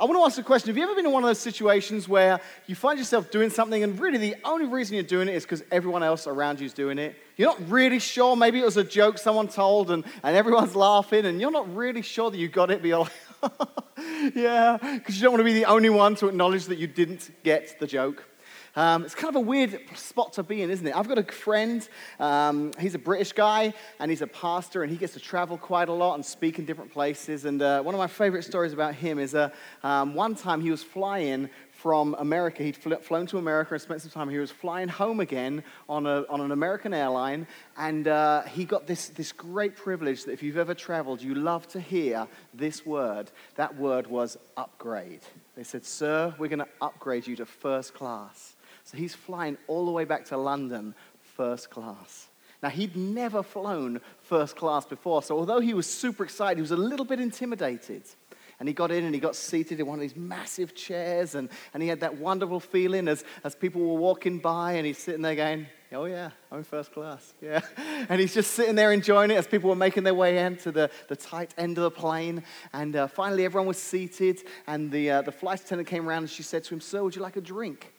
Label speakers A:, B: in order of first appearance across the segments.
A: I want to ask a question. Have you ever been in one of those situations where you find yourself doing something and really the only reason you're doing it is because everyone else around you is doing it? You're not really sure. Maybe it was a joke someone told and, and everyone's laughing and you're not really sure that you got it, but you're like, yeah, because you don't want to be the only one to acknowledge that you didn't get the joke. Um, it's kind of a weird spot to be in, isn't it? I've got a friend, um, he's a British guy, and he's a pastor, and he gets to travel quite a lot and speak in different places. And uh, one of my favorite stories about him is uh, um, one time he was flying from America. He'd flown to America and spent some time. He was flying home again on, a, on an American airline, and uh, he got this, this great privilege that if you've ever traveled, you love to hear this word. That word was upgrade. They said, Sir, we're going to upgrade you to first class. So he's flying all the way back to London, first class. Now, he'd never flown first class before, so although he was super excited, he was a little bit intimidated. And he got in and he got seated in one of these massive chairs, and, and he had that wonderful feeling as, as people were walking by, and he's sitting there going, Oh, yeah, I'm in first class. Yeah. And he's just sitting there enjoying it as people were making their way into the, the tight end of the plane. And uh, finally, everyone was seated, and the, uh, the flight attendant came around and she said to him, Sir, would you like a drink?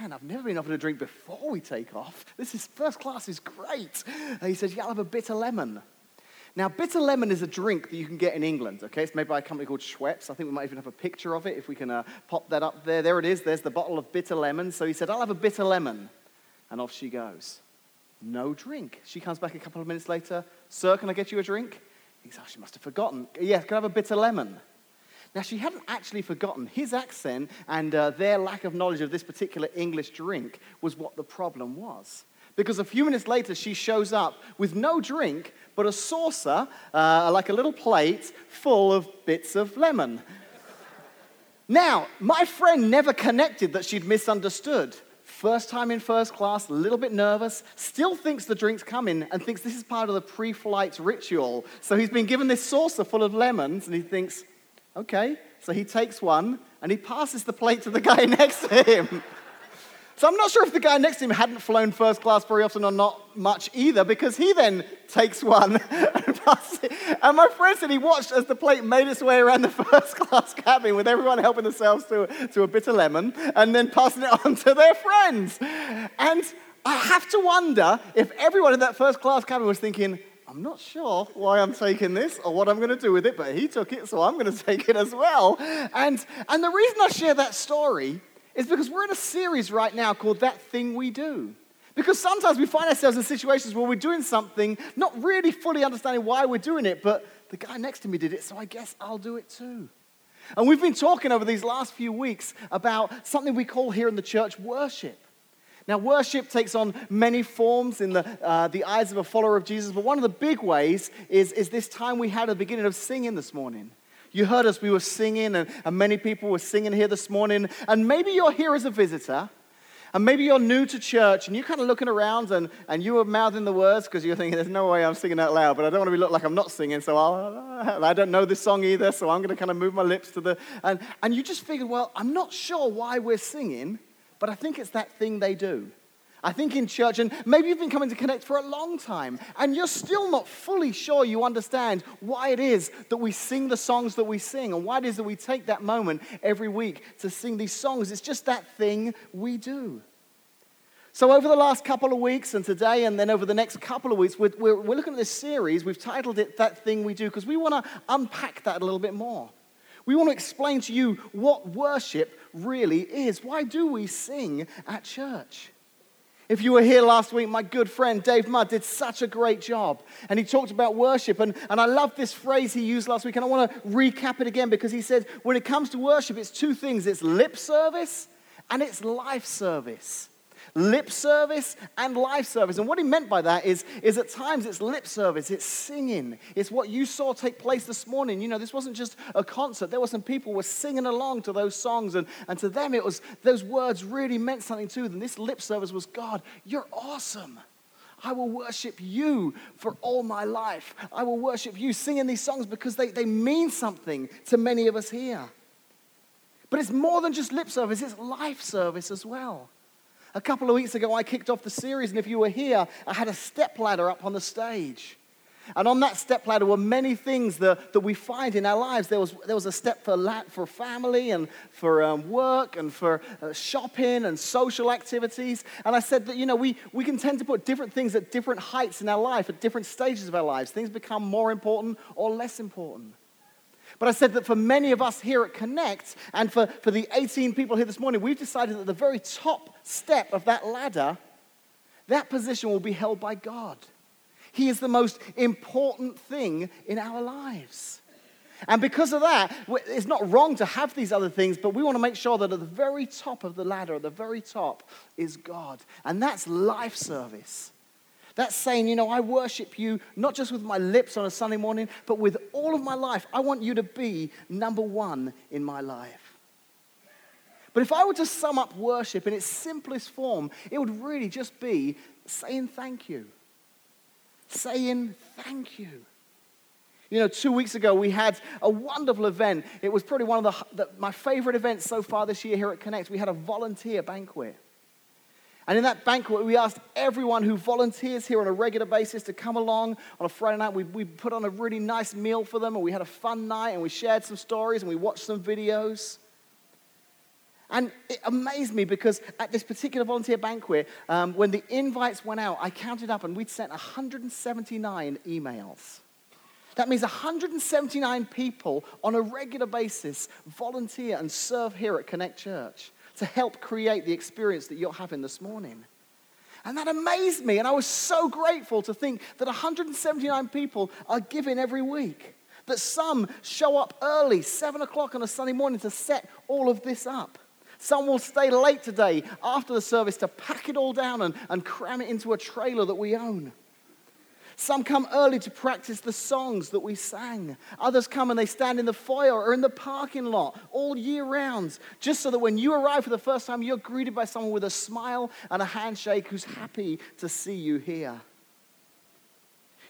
A: Man, I've never been offered a drink before we take off. This is first class is great. And he says, Yeah, I'll have a bitter lemon. Now, bitter lemon is a drink that you can get in England, okay? It's made by a company called Schweppes. I think we might even have a picture of it if we can uh, pop that up there. There it is. There's the bottle of bitter lemon. So he said, I'll have a bitter lemon. And off she goes. No drink. She comes back a couple of minutes later. Sir, can I get you a drink? He says, oh, she must have forgotten. Yes, can I have a bitter lemon? Now, she hadn't actually forgotten. His accent and uh, their lack of knowledge of this particular English drink was what the problem was. Because a few minutes later, she shows up with no drink, but a saucer, uh, like a little plate, full of bits of lemon. now, my friend never connected that she'd misunderstood. First time in first class, a little bit nervous, still thinks the drink's coming and thinks this is part of the pre flight ritual. So he's been given this saucer full of lemons and he thinks, okay. So he takes one and he passes the plate to the guy next to him. So I'm not sure if the guy next to him hadn't flown first class very often or not much either, because he then takes one and passes it. And my friend said he watched as the plate made its way around the first class cabin with everyone helping themselves to, to a bit of lemon and then passing it on to their friends. And I have to wonder if everyone in that first class cabin was thinking, I'm not sure why I'm taking this or what I'm going to do with it, but he took it, so I'm going to take it as well. And, and the reason I share that story is because we're in a series right now called That Thing We Do. Because sometimes we find ourselves in situations where we're doing something, not really fully understanding why we're doing it, but the guy next to me did it, so I guess I'll do it too. And we've been talking over these last few weeks about something we call here in the church worship. Now, worship takes on many forms in the, uh, the eyes of a follower of Jesus, but one of the big ways is, is this time we had at the beginning of singing this morning. You heard us, we were singing, and, and many people were singing here this morning. And maybe you're here as a visitor, and maybe you're new to church, and you're kind of looking around, and, and you were mouthing the words because you're thinking, there's no way I'm singing out loud, but I don't want to be look like I'm not singing, so I'll, I don't know this song either, so I'm going to kind of move my lips to the. And, and you just figured, well, I'm not sure why we're singing, but I think it's that thing they do. I think in church, and maybe you've been coming to Connect for a long time, and you're still not fully sure you understand why it is that we sing the songs that we sing, and why it is that we take that moment every week to sing these songs. It's just that thing we do. So, over the last couple of weeks, and today, and then over the next couple of weeks, we're, we're, we're looking at this series. We've titled it That Thing We Do, because we want to unpack that a little bit more. We want to explain to you what worship really is. Why do we sing at church? If you were here last week, my good friend Dave Mudd did such a great job. And he talked about worship. And, and I love this phrase he used last week. And I want to recap it again because he said, when it comes to worship, it's two things it's lip service and it's life service lip service and life service. And what he meant by that is, is at times it's lip service, it's singing. It's what you saw take place this morning. You know, this wasn't just a concert. There were some people were singing along to those songs, and, and to them it was those words really meant something to them. This lip service was God, you're awesome. I will worship you for all my life. I will worship you singing these songs because they, they mean something to many of us here. But it's more than just lip service, it's life service as well. A couple of weeks ago, I kicked off the series, and if you were here, I had a step ladder up on the stage. And on that step ladder were many things that, that we find in our lives. There was, there was a step for, la- for family and for um, work and for uh, shopping and social activities. And I said that, you know, we, we can tend to put different things at different heights in our life, at different stages of our lives. Things become more important or less important. But I said that for many of us here at Connect, and for, for the 18 people here this morning, we've decided that the very top step of that ladder, that position will be held by God. He is the most important thing in our lives. And because of that, it's not wrong to have these other things, but we want to make sure that at the very top of the ladder, at the very top, is God. And that's life service. That's saying, you know, I worship you not just with my lips on a Sunday morning, but with all of my life. I want you to be number one in my life. But if I were to sum up worship in its simplest form, it would really just be saying thank you saying thank you. You know, two weeks ago we had a wonderful event. It was probably one of the, the, my favorite events so far this year here at Connect. We had a volunteer banquet. And in that banquet, we asked everyone who volunteers here on a regular basis to come along on a Friday night. We, we put on a really nice meal for them, and we had a fun night, and we shared some stories, and we watched some videos. And it amazed me because at this particular volunteer banquet, um, when the invites went out, I counted up and we'd sent 179 emails. That means 179 people on a regular basis volunteer and serve here at Connect Church to help create the experience that you're having this morning. And that amazed me, and I was so grateful to think that 179 people are giving every week. That some show up early, 7 o'clock on a Sunday morning, to set all of this up. Some will stay late today after the service to pack it all down and, and cram it into a trailer that we own. Some come early to practice the songs that we sang. Others come and they stand in the foyer or in the parking lot all year round, just so that when you arrive for the first time, you're greeted by someone with a smile and a handshake who's happy to see you here.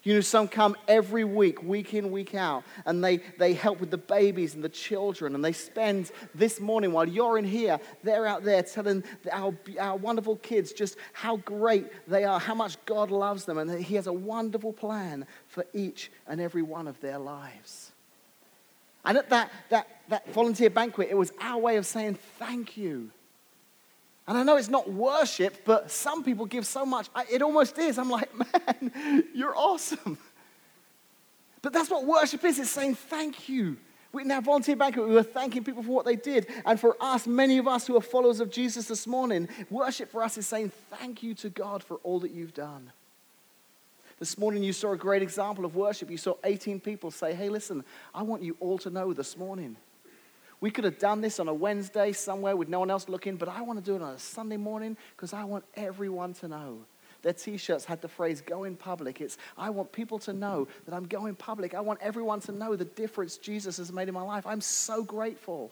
A: You know, some come every week, week in, week out, and they, they help with the babies and the children. And they spend this morning while you're in here, they're out there telling our, our wonderful kids just how great they are, how much God loves them, and that He has a wonderful plan for each and every one of their lives. And at that, that, that volunteer banquet, it was our way of saying thank you and I know it's not worship, but some people give so much. I, it almost is. I'm like, man, you're awesome. But that's what worship is. It's saying thank you. We, in our volunteer banquet, we were thanking people for what they did. And for us, many of us who are followers of Jesus this morning, worship for us is saying thank you to God for all that you've done. This morning, you saw a great example of worship. You saw 18 people say, Hey, listen, I want you all to know this morning we could have done this on a Wednesday somewhere with no one else looking, but I want to do it on a Sunday morning because I want everyone to know. Their t shirts had the phrase go in public. It's, I want people to know that I'm going public. I want everyone to know the difference Jesus has made in my life. I'm so grateful.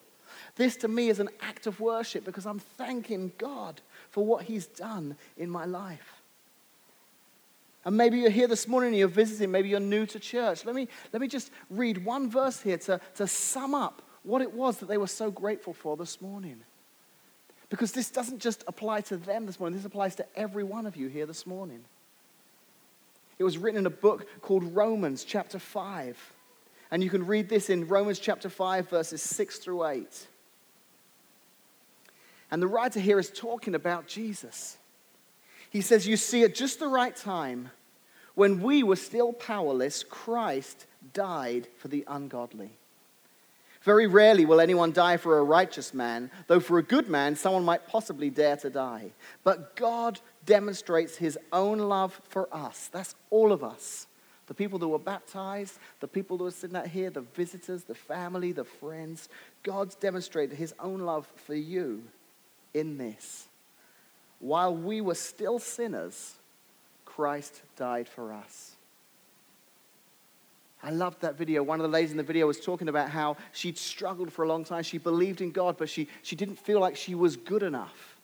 A: This to me is an act of worship because I'm thanking God for what He's done in my life. And maybe you're here this morning and you're visiting, maybe you're new to church. Let me, let me just read one verse here to, to sum up what it was that they were so grateful for this morning. Because this doesn't just apply to them this morning, this applies to every one of you here this morning. It was written in a book called Romans, chapter 5. And you can read this in Romans chapter 5, verses 6 through 8. And the writer here is talking about Jesus. He says, You see, at just the right time, when we were still powerless, Christ died for the ungodly. Very rarely will anyone die for a righteous man, though for a good man, someone might possibly dare to die. But God demonstrates his own love for us. That's all of us. The people that were baptized, the people that were sitting out here, the visitors, the family, the friends. God's demonstrated his own love for you in this. While we were still sinners, Christ died for us. I loved that video. One of the ladies in the video was talking about how she'd struggled for a long time. She believed in God, but she, she didn't feel like she was good enough.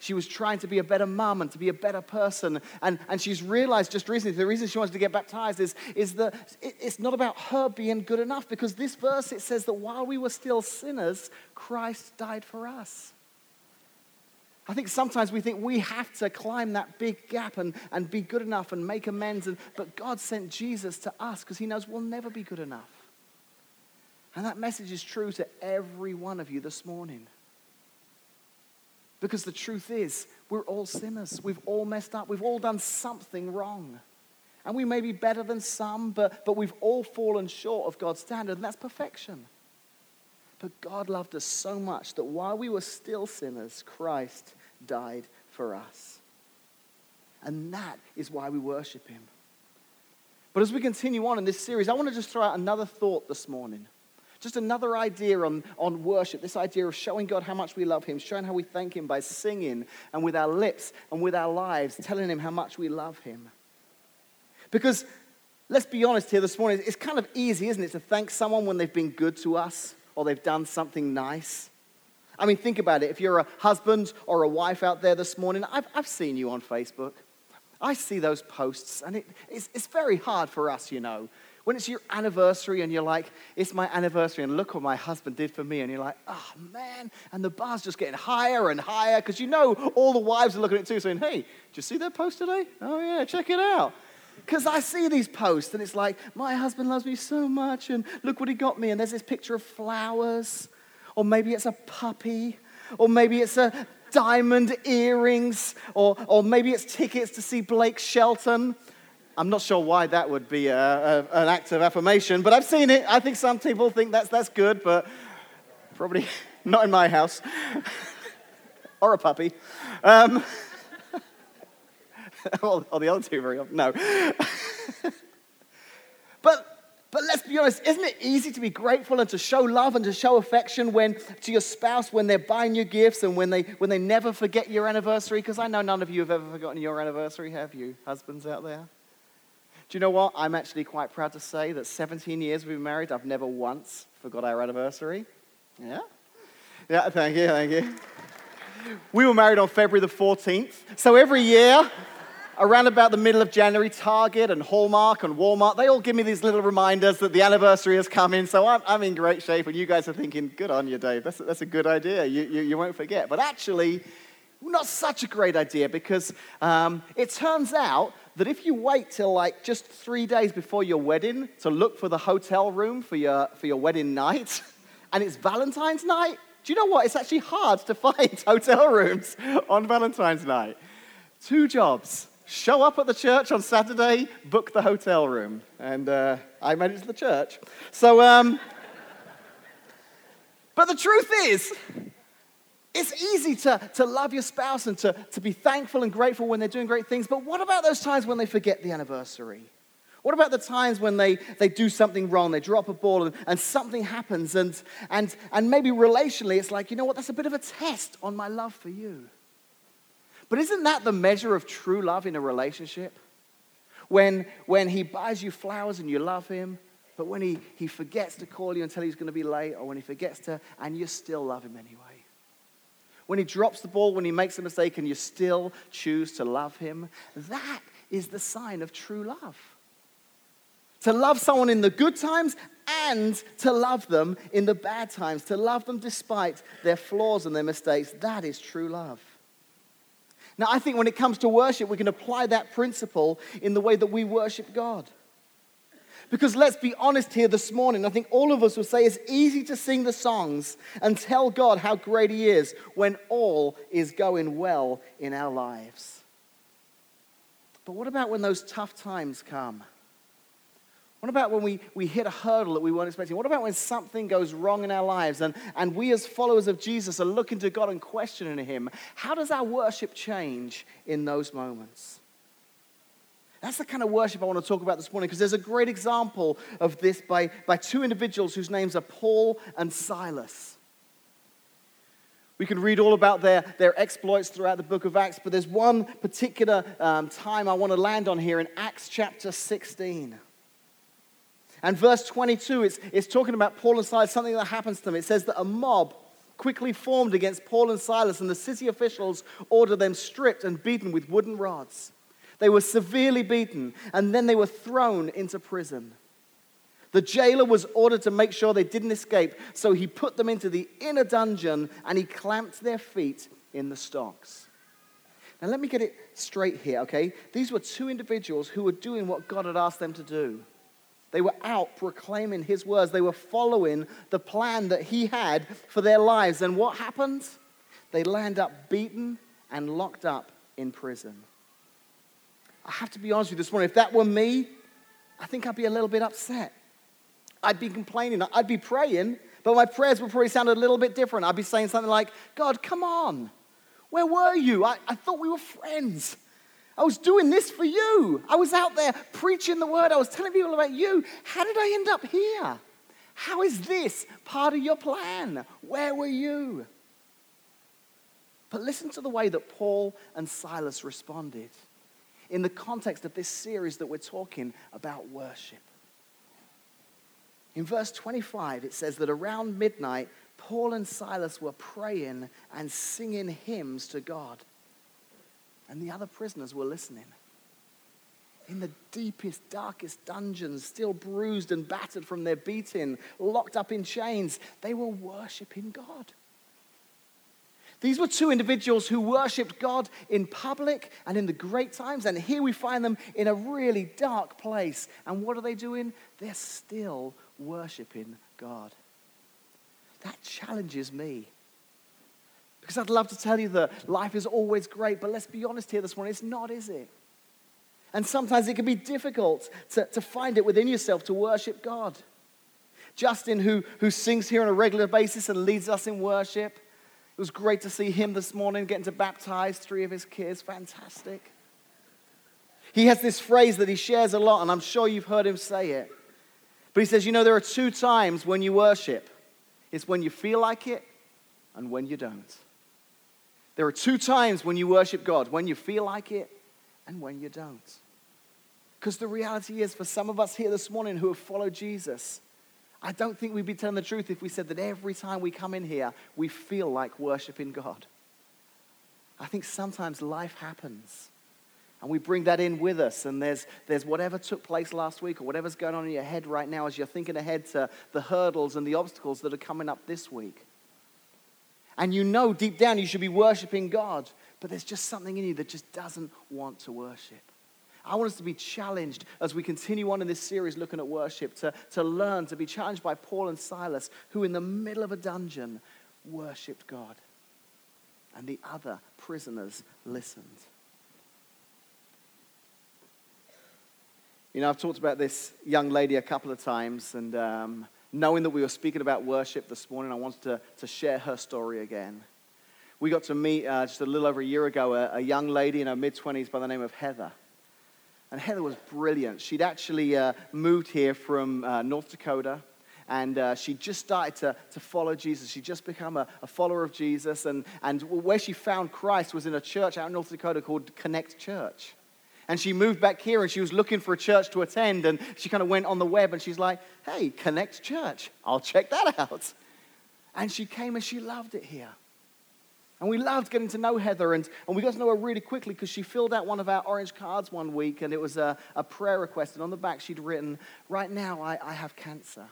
A: She was trying to be a better mum and to be a better person. And, and she's realized just recently the reason she wanted to get baptized is, is that it, it's not about her being good enough because this verse it says that while we were still sinners, Christ died for us. I think sometimes we think we have to climb that big gap and, and be good enough and make amends. And, but God sent Jesus to us because He knows we'll never be good enough. And that message is true to every one of you this morning. Because the truth is, we're all sinners. We've all messed up. We've all done something wrong. And we may be better than some, but, but we've all fallen short of God's standard, and that's perfection. But God loved us so much that while we were still sinners, Christ died for us. And that is why we worship him. But as we continue on in this series, I want to just throw out another thought this morning. Just another idea on, on worship, this idea of showing God how much we love Him, showing how we thank Him by singing and with our lips and with our lives, telling Him how much we love Him. Because let's be honest here this morning, it's kind of easy, isn't it, to thank someone when they've been good to us or they've done something nice. I mean, think about it. If you're a husband or a wife out there this morning, I've, I've seen you on Facebook. I see those posts, and it, it's, it's very hard for us, you know. When it's your anniversary and you're like, it's my anniversary, and look what my husband did for me, and you're like, oh man, and the bar's just getting higher and higher because you know all the wives are looking at it too, saying, hey, did you see that post today? Oh yeah, check it out. Because I see these posts and it's like, my husband loves me so much, and look what he got me. And there's this picture of flowers, or maybe it's a puppy, or maybe it's a diamond earrings, or, or maybe it's tickets to see Blake Shelton. I'm not sure why that would be a, a, an act of affirmation, but I've seen it. I think some people think that's, that's good, but probably not in my house. or a puppy. Um, or, or the other two very often. No. but but let's be honest, isn't it easy to be grateful and to show love and to show affection when to your spouse when they're buying you gifts and when they when they never forget your anniversary? Because I know none of you have ever forgotten your anniversary, have you, husbands out there? Do you know what? I'm actually quite proud to say that 17 years we've been married, I've never once forgot our anniversary. Yeah? Yeah, thank you, thank you. We were married on February the 14th. So every year, around about the middle of January, Target and Hallmark and Walmart, they all give me these little reminders that the anniversary is coming. So I'm, I'm in great shape. And you guys are thinking, good on you, Dave. That's, that's a good idea. You, you, you won't forget. But actually, not such a great idea because um, it turns out that if you wait till like just three days before your wedding to look for the hotel room for your, for your wedding night, and it's Valentine's night, do you know what? It's actually hard to find hotel rooms on Valentine's night. Two jobs show up at the church on Saturday, book the hotel room. And uh, I made it to the church. So, um, but the truth is, it's easy to, to love your spouse and to, to be thankful and grateful when they're doing great things. But what about those times when they forget the anniversary? What about the times when they, they do something wrong, they drop a ball and, and something happens, and, and, and maybe relationally it's like, you know what, that's a bit of a test on my love for you. But isn't that the measure of true love in a relationship? When, when he buys you flowers and you love him, but when he, he forgets to call you until he's going to be late, or when he forgets to, and you still love him anyway. When he drops the ball, when he makes a mistake, and you still choose to love him, that is the sign of true love. To love someone in the good times and to love them in the bad times, to love them despite their flaws and their mistakes, that is true love. Now, I think when it comes to worship, we can apply that principle in the way that we worship God. Because let's be honest here this morning, I think all of us will say it's easy to sing the songs and tell God how great He is when all is going well in our lives. But what about when those tough times come? What about when we, we hit a hurdle that we weren't expecting? What about when something goes wrong in our lives and, and we, as followers of Jesus, are looking to God and questioning Him? How does our worship change in those moments? That's the kind of worship I want to talk about this morning because there's a great example of this by, by two individuals whose names are Paul and Silas. We can read all about their, their exploits throughout the book of Acts, but there's one particular um, time I want to land on here in Acts chapter 16. And verse 22, it's, it's talking about Paul and Silas, something that happens to them. It says that a mob quickly formed against Paul and Silas, and the city officials ordered them stripped and beaten with wooden rods. They were severely beaten, and then they were thrown into prison. The jailer was ordered to make sure they didn't escape, so he put them into the inner dungeon and he clamped their feet in the stocks. Now, let me get it straight here, okay? These were two individuals who were doing what God had asked them to do. They were out proclaiming his words. They were following the plan that he had for their lives. And what happens? They land up beaten and locked up in prison. I have to be honest with you this morning. If that were me, I think I'd be a little bit upset. I'd be complaining. I'd be praying, but my prayers would probably sound a little bit different. I'd be saying something like, God, come on. Where were you? I, I thought we were friends. I was doing this for you. I was out there preaching the word. I was telling people about you. How did I end up here? How is this part of your plan? Where were you? But listen to the way that Paul and Silas responded in the context of this series that we're talking about worship. In verse 25, it says that around midnight, Paul and Silas were praying and singing hymns to God and the other prisoners were listening. In the deepest, darkest dungeons, still bruised and battered from their beating, locked up in chains, they were worshiping God. These were two individuals who worshiped God in public and in the great times. And here we find them in a really dark place. And what are they doing? They're still worshiping God. That challenges me. Because I'd love to tell you that life is always great, but let's be honest here this morning, it's not, is it? And sometimes it can be difficult to, to find it within yourself to worship God. Justin, who, who sings here on a regular basis and leads us in worship, it was great to see him this morning getting to baptize three of his kids. Fantastic. He has this phrase that he shares a lot, and I'm sure you've heard him say it. But he says, You know, there are two times when you worship it's when you feel like it and when you don't. There are two times when you worship God when you feel like it and when you don't. Because the reality is, for some of us here this morning who have followed Jesus, I don't think we'd be telling the truth if we said that every time we come in here, we feel like worshiping God. I think sometimes life happens. And we bring that in with us. And there's, there's whatever took place last week or whatever's going on in your head right now as you're thinking ahead to the hurdles and the obstacles that are coming up this week and you know deep down you should be worshiping God, but there's just something in you that just doesn't want to worship. I want us to be challenged as we continue on in this series looking at worship, to, to learn, to be challenged by Paul and Silas, who in the middle of a dungeon worshiped God. And the other prisoners listened. You know, I've talked about this young lady a couple of times, and um, knowing that we were speaking about worship this morning, I wanted to, to share her story again. We got to meet uh, just a little over a year ago a, a young lady in her mid 20s by the name of Heather. And Heather was brilliant. She'd actually uh, moved here from uh, North Dakota and uh, she just started to, to follow Jesus. She'd just become a, a, follower of Jesus. And, and where she found Christ was in a church out in North Dakota called Connect Church. And she moved back here and she was looking for a church to attend. And she kind of went on the web and she's like, hey, Connect Church. I'll check that out. And she came and she loved it here. And we loved getting to know Heather, and, and we got to know her really quickly because she filled out one of our orange cards one week, and it was a, a prayer request. And on the back, she'd written, Right now, I, I have cancer.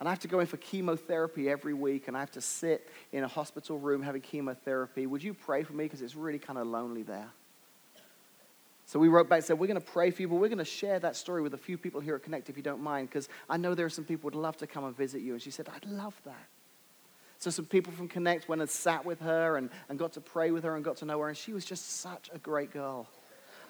A: And I have to go in for chemotherapy every week, and I have to sit in a hospital room having chemotherapy. Would you pray for me? Because it's really kind of lonely there. So we wrote back and said, We're going to pray for you, but we're going to share that story with a few people here at Connect if you don't mind, because I know there are some people who would love to come and visit you. And she said, I'd love that. So some people from Connect went and sat with her and, and got to pray with her and got to know her, and she was just such a great girl.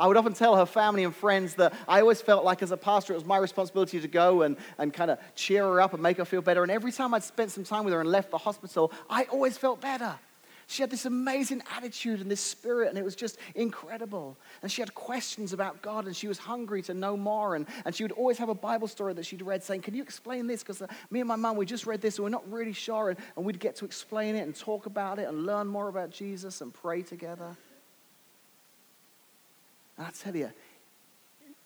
A: I would often tell her family and friends that I always felt like as a pastor, it was my responsibility to go and, and kind of cheer her up and make her feel better. And every time I'd spent some time with her and left the hospital, I always felt better. She had this amazing attitude and this spirit, and it was just incredible. And she had questions about God, and she was hungry to know more. And, and she would always have a Bible story that she'd read saying, Can you explain this? Because uh, me and my mum, we just read this, and we're not really sure. And, and we'd get to explain it and talk about it and learn more about Jesus and pray together. And I tell you,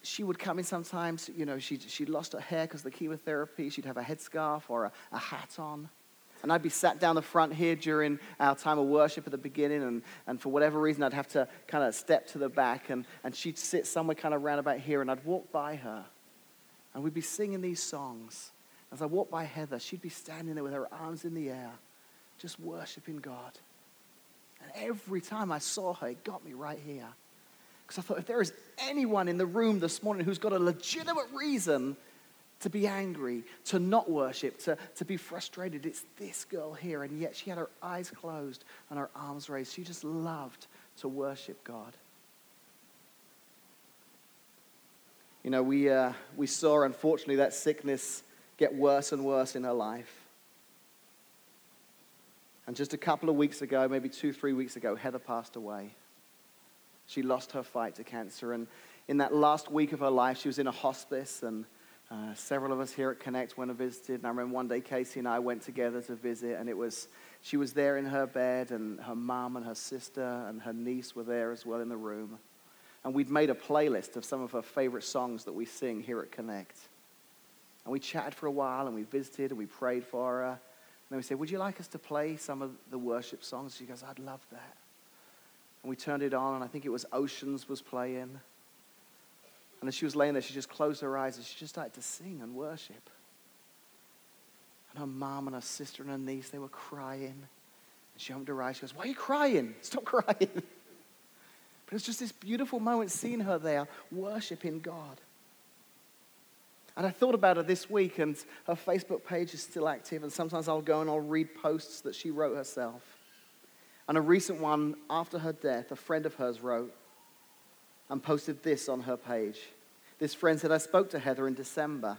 A: she would come in sometimes, you know, she'd, she'd lost her hair because of the chemotherapy. She'd have a headscarf or a, a hat on. And I'd be sat down the front here during our time of worship at the beginning, and, and for whatever reason, I'd have to kind of step to the back, and, and she'd sit somewhere kind of round about here, and I'd walk by her, and we'd be singing these songs. As I walked by Heather, she'd be standing there with her arms in the air, just worshiping God. And every time I saw her, it got me right here. Because I thought, if there is anyone in the room this morning who's got a legitimate reason to be angry, to not worship, to, to be frustrated, it's this girl here. And yet she had her eyes closed and her arms raised. She just loved to worship God. You know, we, uh, we saw, unfortunately, that sickness get worse and worse in her life. And just a couple of weeks ago, maybe two, three weeks ago, Heather passed away. She lost her fight to cancer. And in that last week of her life, she was in a hospice. And uh, several of us here at Connect went and visited. And I remember one day Casey and I went together to visit. And it was, she was there in her bed, and her mom and her sister and her niece were there as well in the room. And we'd made a playlist of some of her favorite songs that we sing here at Connect. And we chatted for a while, and we visited, and we prayed for her. And then we said, Would you like us to play some of the worship songs? She goes, I'd love that. And we turned it on, and I think it was Oceans was playing. And as she was laying there, she just closed her eyes and she just started to sing and worship. And her mom and her sister and her niece, they were crying. And she opened her eyes. She goes, Why are you crying? Stop crying. But it's just this beautiful moment seeing her there worshiping God. And I thought about her this week, and her Facebook page is still active. And sometimes I'll go and I'll read posts that she wrote herself. And a recent one after her death, a friend of hers wrote and posted this on her page. This friend said, I spoke to Heather in December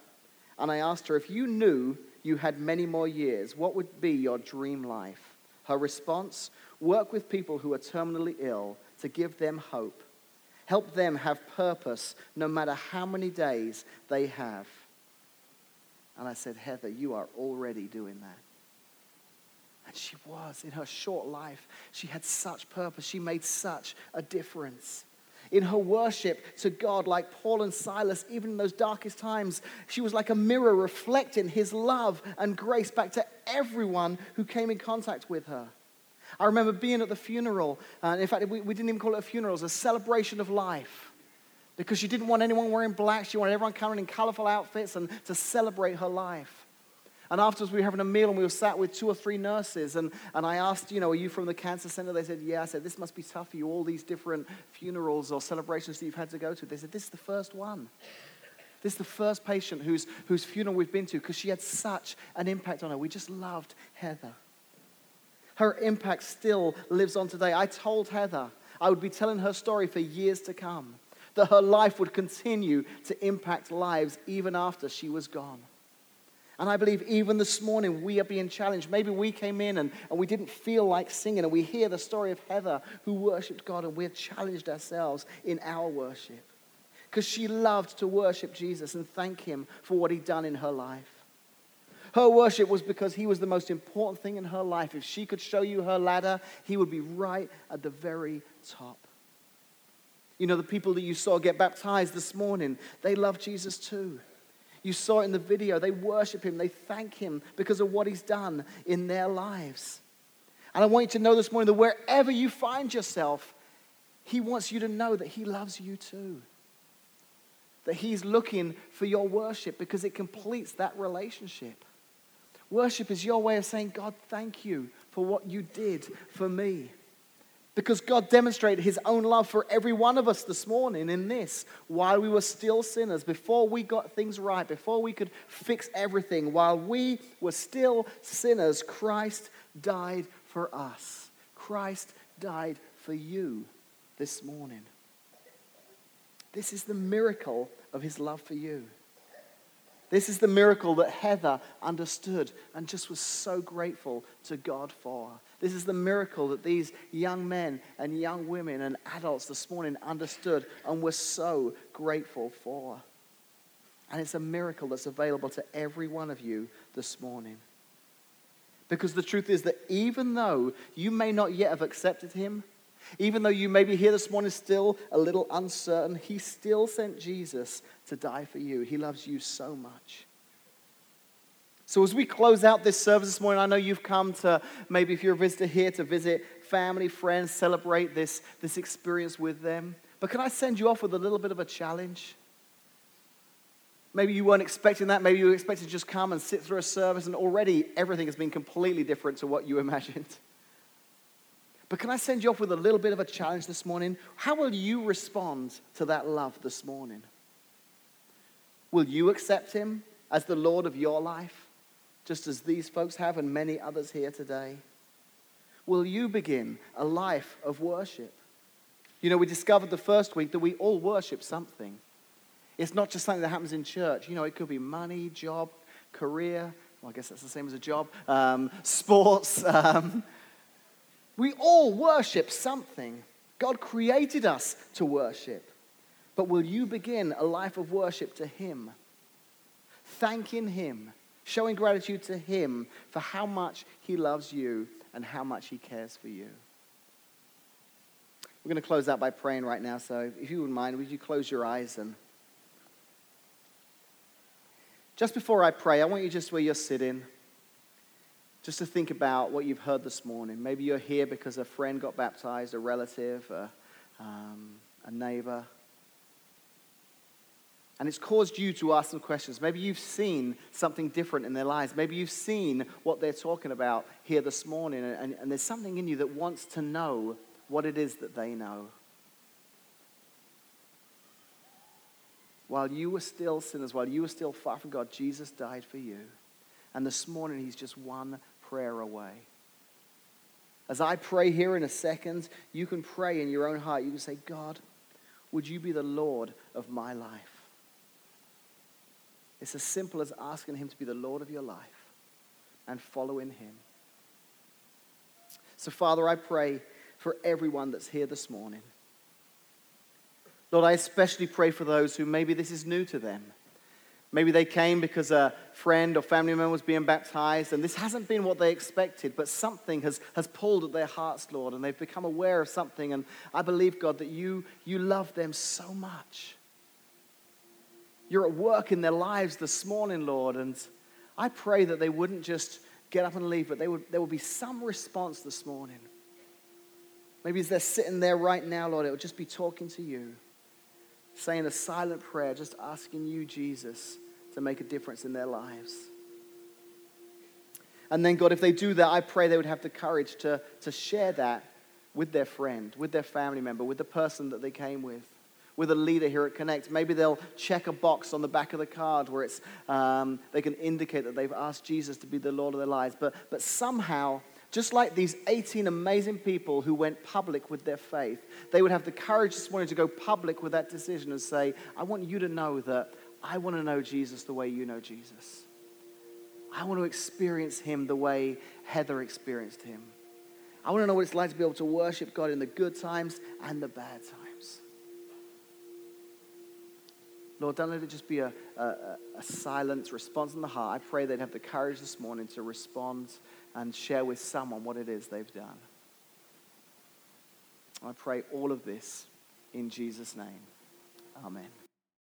A: and I asked her, if you knew you had many more years, what would be your dream life? Her response work with people who are terminally ill to give them hope. Help them have purpose no matter how many days they have. And I said, Heather, you are already doing that. And she was in her short life. She had such purpose. She made such a difference. In her worship to God, like Paul and Silas, even in those darkest times, she was like a mirror reflecting his love and grace back to everyone who came in contact with her. I remember being at the funeral, and in fact, we, we didn't even call it a funeral, it was a celebration of life. Because she didn't want anyone wearing black, she wanted everyone coming in colorful outfits and to celebrate her life. And afterwards, we were having a meal and we were sat with two or three nurses. And, and I asked, you know, are you from the cancer center? They said, yeah. I said, this must be tough for you, all these different funerals or celebrations that you've had to go to. They said, this is the first one. This is the first patient whose, whose funeral we've been to because she had such an impact on her. We just loved Heather. Her impact still lives on today. I told Heather I would be telling her story for years to come, that her life would continue to impact lives even after she was gone. And I believe even this morning we are being challenged. Maybe we came in and, and we didn't feel like singing, and we hear the story of Heather who worshiped God, and we're challenged ourselves in our worship. Because she loved to worship Jesus and thank Him for what He'd done in her life. Her worship was because He was the most important thing in her life. If she could show you her ladder, He would be right at the very top. You know, the people that you saw get baptized this morning, they love Jesus too. You saw it in the video. They worship him, they thank him because of what he's done in their lives. And I want you to know this morning that wherever you find yourself, he wants you to know that he loves you too. That he's looking for your worship because it completes that relationship. Worship is your way of saying, God, thank you for what you did for me. Because God demonstrated his own love for every one of us this morning in this. While we were still sinners, before we got things right, before we could fix everything, while we were still sinners, Christ died for us. Christ died for you this morning. This is the miracle of his love for you. This is the miracle that Heather understood and just was so grateful to God for. This is the miracle that these young men and young women and adults this morning understood and were so grateful for. And it's a miracle that's available to every one of you this morning. Because the truth is that even though you may not yet have accepted Him, even though you may be here this morning still a little uncertain, He still sent Jesus to die for you. He loves you so much. So, as we close out this service this morning, I know you've come to maybe if you're a visitor here to visit family, friends, celebrate this, this experience with them. But can I send you off with a little bit of a challenge? Maybe you weren't expecting that. Maybe you were expecting to just come and sit through a service, and already everything has been completely different to what you imagined. But can I send you off with a little bit of a challenge this morning? How will you respond to that love this morning? Will you accept him as the Lord of your life, just as these folks have and many others here today? Will you begin a life of worship? You know, we discovered the first week that we all worship something. It's not just something that happens in church. You know, it could be money, job, career. Well, I guess that's the same as a job. Um, sports. Um, we all worship something. God created us to worship. But will you begin a life of worship to Him? Thanking Him, showing gratitude to Him for how much He loves you and how much He cares for you. We're going to close out by praying right now. So if you wouldn't mind, would you close your eyes and just before I pray, I want you just where you're sitting, just to think about what you've heard this morning. Maybe you're here because a friend got baptized, a relative, a, um, a neighbor. And it's caused you to ask some questions. Maybe you've seen something different in their lives. Maybe you've seen what they're talking about here this morning, and, and there's something in you that wants to know what it is that they know. While you were still sinners, while you were still far from God, Jesus died for you. And this morning, He's just one prayer away. As I pray here in a second, you can pray in your own heart. You can say, God, would you be the Lord of my life? It's as simple as asking Him to be the Lord of your life and following Him. So, Father, I pray for everyone that's here this morning. Lord, I especially pray for those who maybe this is new to them. Maybe they came because a friend or family member was being baptized, and this hasn't been what they expected, but something has, has pulled at their hearts, Lord, and they've become aware of something. And I believe, God, that you, you love them so much. You're at work in their lives this morning, Lord, and I pray that they wouldn't just get up and leave, but they would, there would be some response this morning. Maybe as they're sitting there right now, Lord, it would just be talking to you saying a silent prayer, just asking you, Jesus, to make a difference in their lives. And then, God, if they do that, I pray they would have the courage to, to share that with their friend, with their family member, with the person that they came with, with a leader here at Connect. Maybe they'll check a box on the back of the card where it's, um, they can indicate that they've asked Jesus to be the Lord of their lives. But, but somehow, just like these 18 amazing people who went public with their faith, they would have the courage this morning to go public with that decision and say, I want you to know that I want to know Jesus the way you know Jesus. I want to experience him the way Heather experienced him. I want to know what it's like to be able to worship God in the good times and the bad times. Lord, don't let it just be a, a, a silent response in the heart. I pray they'd have the courage this morning to respond and share with someone what it is they've done. I pray all of this in Jesus' name. Amen.